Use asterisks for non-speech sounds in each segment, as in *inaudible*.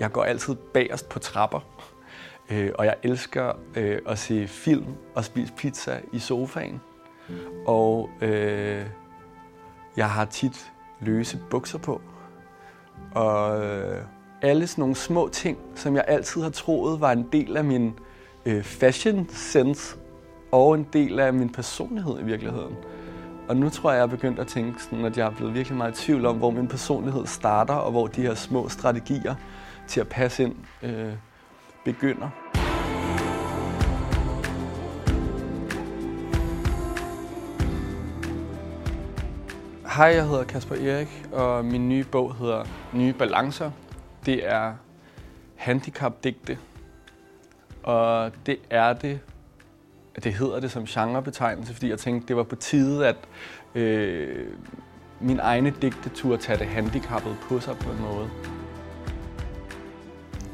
Jeg går altid bagerst på trapper, øh, og jeg elsker øh, at se film og spise pizza i sofaen. Og øh, jeg har tit løse bukser på. Og øh, alle sådan nogle små ting, som jeg altid har troet var en del af min øh, fashion sense og en del af min personlighed i virkeligheden. Og nu tror jeg, jeg er begyndt at tænke, sådan, at jeg er blevet virkelig meget i tvivl om, hvor min personlighed starter, og hvor de her små strategier til at passe ind øh, begynder. Hej, jeg hedder Kasper Erik, og min nye bog hedder Nye Balancer. Det er handicapdigte, og det er det, det hedder det som genrebetegnelse, fordi jeg tænkte, det var på tide, at øh, min egne digte turde tage det handicappet på sig på en måde.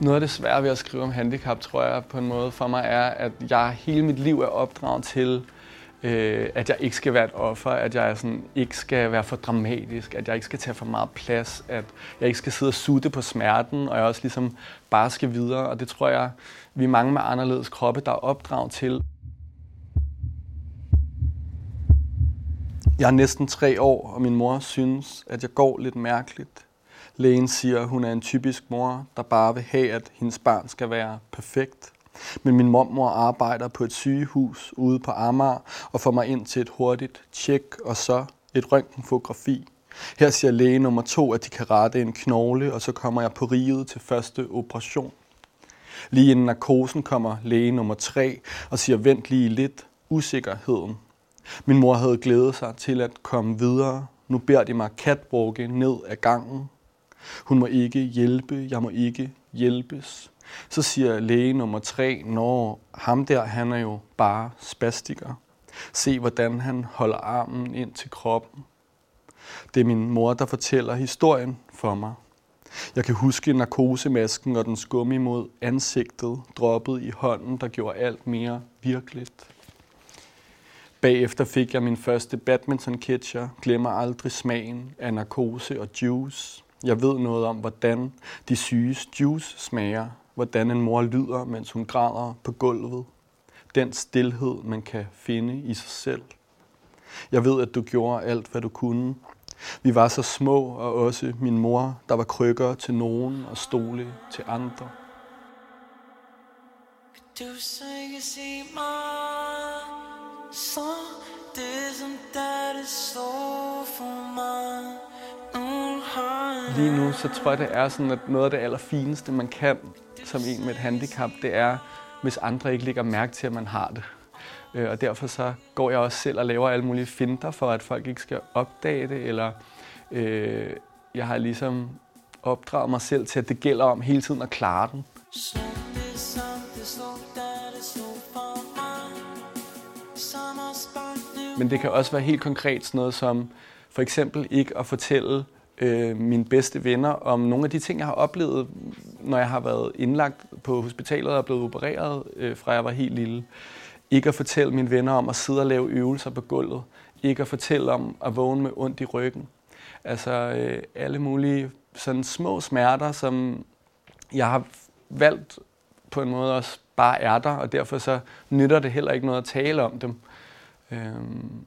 Noget af det svære ved at skrive om handicap, tror jeg på en måde for mig, er, at jeg hele mit liv er opdraget til, øh, at jeg ikke skal være et offer, at jeg sådan, ikke skal være for dramatisk, at jeg ikke skal tage for meget plads, at jeg ikke skal sidde og sutte på smerten, og jeg også ligesom bare skal videre. Og det tror jeg, vi er mange med anderledes kroppe, der er opdraget til. Jeg er næsten tre år, og min mor synes, at jeg går lidt mærkeligt. Lægen siger, at hun er en typisk mor, der bare vil have, at hendes barn skal være perfekt. Men min mormor arbejder på et sygehus ude på Amager og får mig ind til et hurtigt tjek og så et røntgenfotografi. Her siger læge nummer to, at de kan rette en knogle, og så kommer jeg på riget til første operation. Lige inden narkosen kommer læge nummer tre og siger, vent lige lidt, usikkerheden. Min mor havde glædet sig til at komme videre. Nu beder de mig catwalke ned ad gangen. Hun må ikke hjælpe, jeg må ikke hjælpes. Så siger læge nummer tre, når ham der, han er jo bare spastiker. Se, hvordan han holder armen ind til kroppen. Det er min mor, der fortæller historien for mig. Jeg kan huske narkosemasken og den skum imod ansigtet, droppet i hånden, der gjorde alt mere virkeligt. Bagefter fik jeg min første badminton-catcher, glemmer aldrig smagen af narkose og juice. Jeg ved noget om, hvordan de syges juice smager, hvordan en mor lyder, mens hun græder på gulvet. Den stillhed, man kan finde i sig selv. Jeg ved, at du gjorde alt, hvad du kunne. Vi var så små, og også min mor, der var krykker til nogen og stole til andre. Du kan se mig, så det som der det står for mig. Lige nu, så tror jeg, det er sådan, at noget af det allerfineste, man kan som en med et handicap, det er, hvis andre ikke lægger mærke til, at man har det. Øh, og derfor så går jeg også selv og laver alle mulige finder for, at folk ikke skal opdage det, eller øh, jeg har ligesom opdraget mig selv til, at det gælder om hele tiden at klare den. Men det kan også være helt konkret sådan noget som for eksempel ikke at fortælle øh, mine bedste venner om nogle af de ting, jeg har oplevet, når jeg har været indlagt på hospitalet og blevet opereret, øh, fra jeg var helt lille. Ikke at fortælle mine venner om at sidde og lave øvelser på gulvet. Ikke at fortælle om at vågne med ondt i ryggen. Altså øh, alle mulige sådan små smerter, som jeg har valgt på en måde også bare er der, og derfor så nytter det heller ikke noget at tale om dem. Øhm,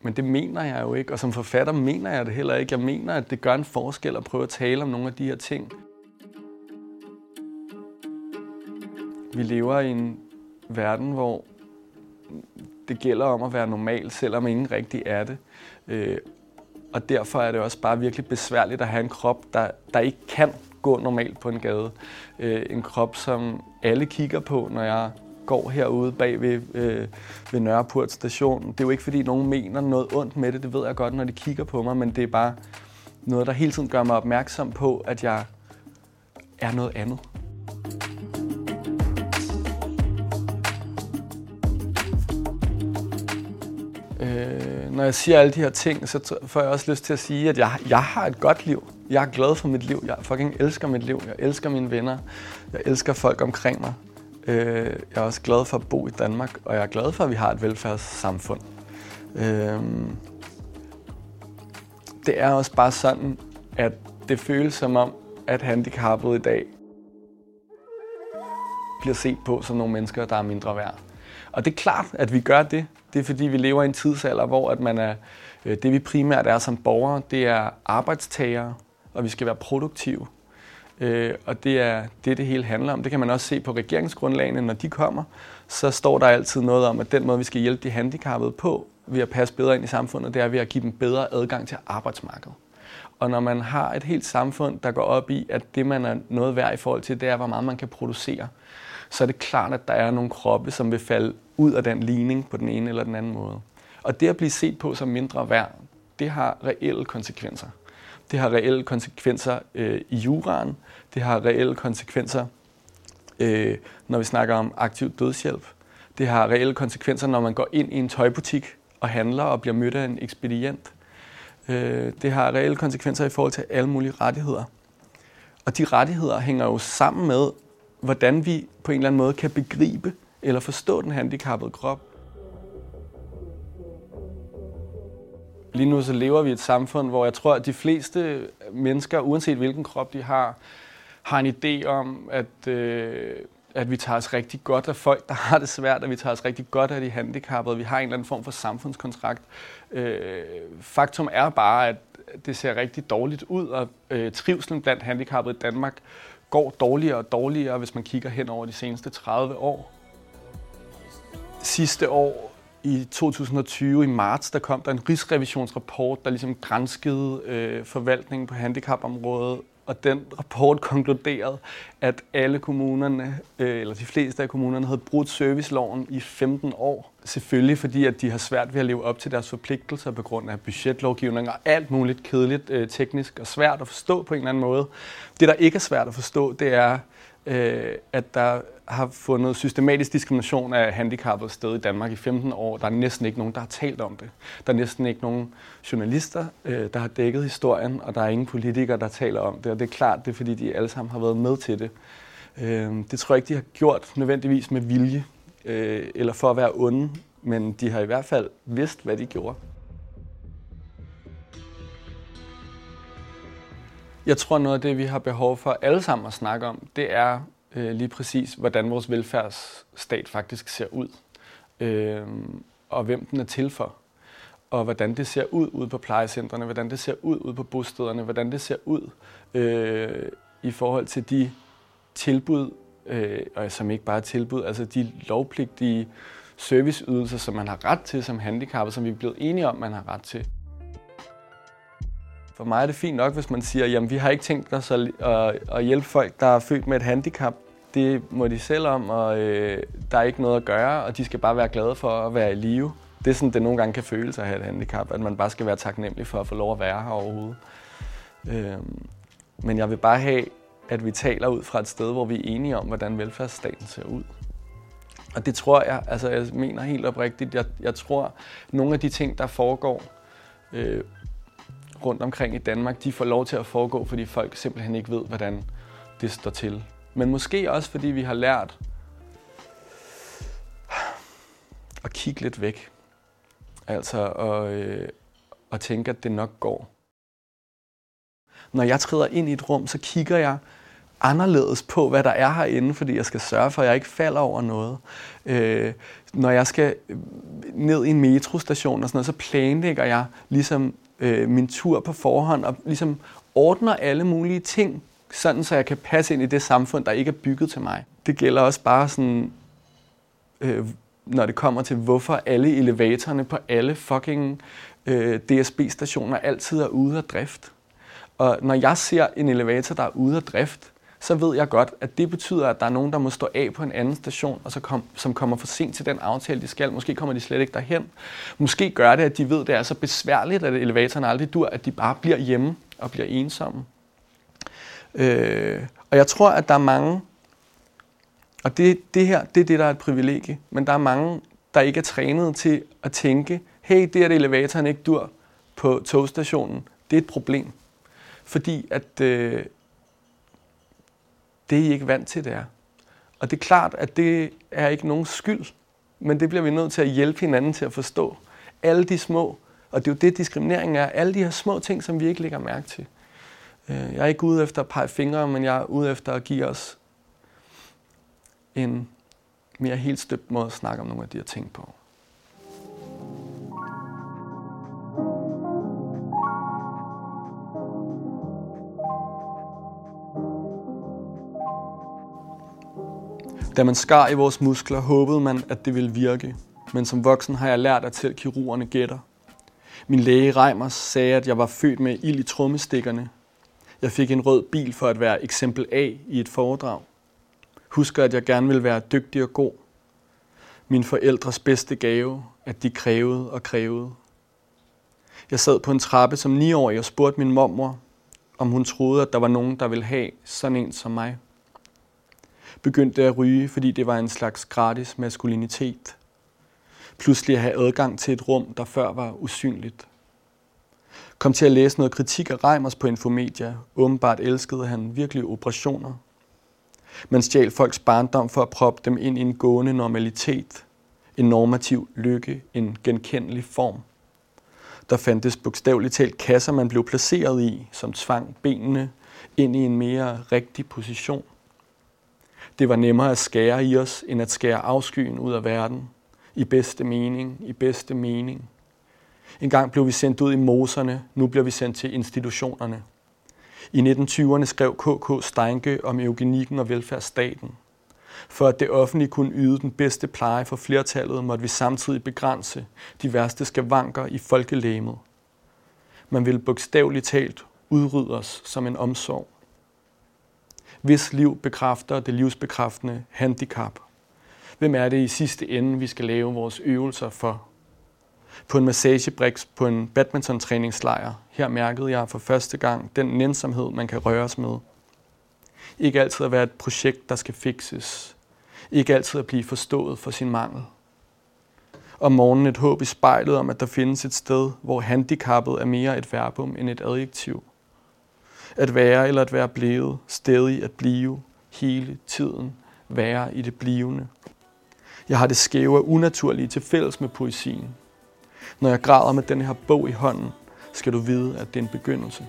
men det mener jeg jo ikke, og som forfatter mener jeg det heller ikke. Jeg mener, at det gør en forskel at prøve at tale om nogle af de her ting. Vi lever i en verden, hvor det gælder om at være normal, selvom ingen rigtig er det. Øh, og derfor er det også bare virkelig besværligt at have en krop, der, der ikke kan gå normalt på en gade. Øh, en krop, som alle kigger på, når jeg går herude bag ved, øh, ved Nørreport station. Det er jo ikke, fordi nogen mener noget ondt med det. Det ved jeg godt, når de kigger på mig, men det er bare noget, der hele tiden gør mig opmærksom på, at jeg er noget andet. Øh, når jeg siger alle de her ting, så får jeg også lyst til at sige, at jeg, jeg har et godt liv. Jeg er glad for mit liv. Jeg fucking elsker mit liv. Jeg elsker mine venner. Jeg elsker folk omkring mig. Øh, jeg er også glad for at bo i Danmark, og jeg er glad for, at vi har et velfærdssamfund. Øh, det er også bare sådan, at det føles som om, at handicappede i dag bliver set på som nogle mennesker, der er mindre værd. Og det er klart, at vi gør det. Det er fordi, vi lever i en tidsalder, hvor at man er, øh, det vi primært er som borgere, det er arbejdstagere, og vi skal være produktive. Øh, og det er det, det hele handler om. Det kan man også se på regeringsgrundlagene, når de kommer. Så står der altid noget om, at den måde, vi skal hjælpe de handicappede på, ved at passe bedre ind i samfundet, det er ved at give dem bedre adgang til arbejdsmarkedet. Og når man har et helt samfund, der går op i, at det, man er noget værd i forhold til, det er, hvor meget man kan producere, så er det klart, at der er nogle kroppe, som vil falde ud af den ligning på den ene eller den anden måde. Og det at blive set på som mindre værd, det har reelle konsekvenser. Det har reelle konsekvenser øh, i juraen. Det har reelle konsekvenser, øh, når vi snakker om aktiv dødshjælp. Det har reelle konsekvenser, når man går ind i en tøjbutik og handler og bliver mødt af en ekspedient. Øh, det har reelle konsekvenser i forhold til alle mulige rettigheder. Og de rettigheder hænger jo sammen med, hvordan vi på en eller anden måde kan begribe eller forstå den handicappede krop. Lige nu så lever vi i et samfund, hvor jeg tror, at de fleste mennesker, uanset hvilken krop de har, har en idé om, at, øh, at vi tager os rigtig godt af folk, der har det svært, at vi tager os rigtig godt af de handicappede. Vi har en eller anden form for samfundskontrakt. Øh, faktum er bare, at det ser rigtig dårligt ud, og øh, trivselen blandt handicappede i Danmark går dårligere og dårligere, hvis man kigger hen over de seneste 30 år. Sidste år, i 2020 i marts, der kom der en rigsrevisionsrapport, der ligesom grænskede øh, forvaltningen på handicapområdet og den rapport *laughs* konkluderede, at alle kommunerne, øh, eller de fleste af kommunerne, havde brudt serviceloven i 15 år. Selvfølgelig fordi, at de har svært ved at leve op til deres forpligtelser på grund af budgetlovgivning og alt muligt kedeligt, øh, teknisk og svært at forstå på en eller anden måde. Det, der ikke er svært at forstå, det er, øh, at der har fundet systematisk diskrimination af handicappede sted i Danmark i 15 år. Der er næsten ikke nogen, der har talt om det. Der er næsten ikke nogen journalister, øh, der har dækket historien, og der er ingen politikere, der taler om det. Og det er klart, det er fordi, de alle sammen har været med til det. Øh, det tror jeg ikke, de har gjort nødvendigvis med vilje, øh, eller for at være onde, men de har i hvert fald vidst, hvad de gjorde. Jeg tror, noget af det, vi har behov for alle sammen at snakke om, det er øh, lige præcis, hvordan vores velfærdsstat faktisk ser ud. Øh, og hvem den er til for. Og hvordan det ser ud ude på plejecentrene, hvordan det ser ud ude på bostederne, hvordan det ser ud øh, i forhold til de tilbud, øh, og som ikke bare er tilbud, altså de lovpligtige serviceydelser, som man har ret til som handicappet, som vi er blevet enige om, man har ret til. For mig er det fint nok, hvis man siger, jamen vi har ikke tænkt os at, at, at hjælpe folk, der er født med et handicap. Det må de selv om, og øh, der er ikke noget at gøre, og de skal bare være glade for at være i live. Det er sådan, det nogle gange kan føles at have et handicap, at man bare skal være taknemmelig for at få lov at være her overhovedet. Øh, men jeg vil bare have, at vi taler ud fra et sted, hvor vi er enige om, hvordan velfærdsstaten ser ud. Og det tror jeg, altså jeg mener helt oprigtigt, jeg, jeg tror, nogle af de ting, der foregår øh, rundt omkring i Danmark, de får lov til at foregå, fordi folk simpelthen ikke ved, hvordan det står til. Men måske også, fordi vi har lært at kigge lidt væk. Altså at, øh, at tænke, at det nok går. Når jeg træder ind i et rum, så kigger jeg anderledes på, hvad der er herinde, fordi jeg skal sørge for, at jeg ikke falder over noget. Øh, når jeg skal ned i en metrostation og sådan noget, så planlægger jeg ligesom øh, min tur på forhånd og ligesom ordner alle mulige ting, sådan så jeg kan passe ind i det samfund, der ikke er bygget til mig. Det gælder også bare sådan, øh, når det kommer til, hvorfor alle elevatorerne på alle fucking øh, DSB-stationer altid er ude af drift. Og når jeg ser en elevator, der er ude af drift, så ved jeg godt, at det betyder, at der er nogen, der må stå af på en anden station, og så kom, som kommer for sent til den aftale, de skal. Måske kommer de slet ikke derhen. Måske gør det, at de ved, at det er så besværligt, at elevatoren aldrig dur, at de bare bliver hjemme og bliver ensomme. Øh, og jeg tror, at der er mange, og det, det her, det er det, der er et privilegie, men der er mange, der ikke er trænet til at tænke, hey, det at elevatoren ikke dur på togstationen, det er et problem. Fordi at, øh, det er I ikke vant til, det er. Og det er klart, at det er ikke nogen skyld, men det bliver vi nødt til at hjælpe hinanden til at forstå. Alle de små, og det er jo det, diskriminering er, alle de her små ting, som vi ikke lægger mærke til. Øh, jeg er ikke ude efter at pege fingre, men jeg er ude efter at give os en mere helt støbt måde at snakke om nogle af de her ting på. Da man skar i vores muskler, håbede man, at det ville virke. Men som voksen har jeg lært, at selv kirurgerne gætter. Min læge Reimers sagde, at jeg var født med ild i trommestikkerne. Jeg fik en rød bil for at være eksempel A i et foredrag. Husker, at jeg gerne ville være dygtig og god. Min forældres bedste gave, at de krævede og krævede. Jeg sad på en trappe som 9-årig og spurgte min mormor, om hun troede, at der var nogen, der ville have sådan en som mig begyndte at ryge, fordi det var en slags gratis maskulinitet. Pludselig at have adgang til et rum, der før var usynligt. Kom til at læse noget kritik af Reimers på Infomedia. Åbenbart elskede han virkelig operationer. Man stjal folks barndom for at proppe dem ind i en gående normalitet. En normativ lykke, en genkendelig form. Der fandtes bogstaveligt talt kasser, man blev placeret i, som tvang benene ind i en mere rigtig position. Det var nemmere at skære i os, end at skære afskyen ud af verden. I bedste mening, i bedste mening. En gang blev vi sendt ud i moserne, nu bliver vi sendt til institutionerne. I 1920'erne skrev K.K. Steinke om eugenikken og velfærdsstaten. For at det offentlige kunne yde den bedste pleje for flertallet, måtte vi samtidig begrænse de værste skavanker i folkelæmet. Man ville bogstaveligt talt udrydde os som en omsorg hvis liv bekræfter det livsbekræftende handicap. Hvem er det i sidste ende, vi skal lave vores øvelser for? På en massagebriks på en badmintontræningslejr, her mærkede jeg for første gang den nænsomhed, man kan røres med. Ikke altid at være et projekt, der skal fikses. Ikke altid at blive forstået for sin mangel. Om morgenen et håb i spejlet om, at der findes et sted, hvor handicappet er mere et verbum end et adjektiv. At være eller at være blevet, stedig at blive, hele tiden være i det blivende. Jeg har det skæve og unaturlige til fælles med poesien. Når jeg græder med den her bog i hånden, skal du vide, at det er en begyndelse.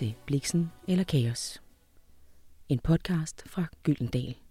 Til Bliksen eller Kaos. En podcast fra Gyldendal.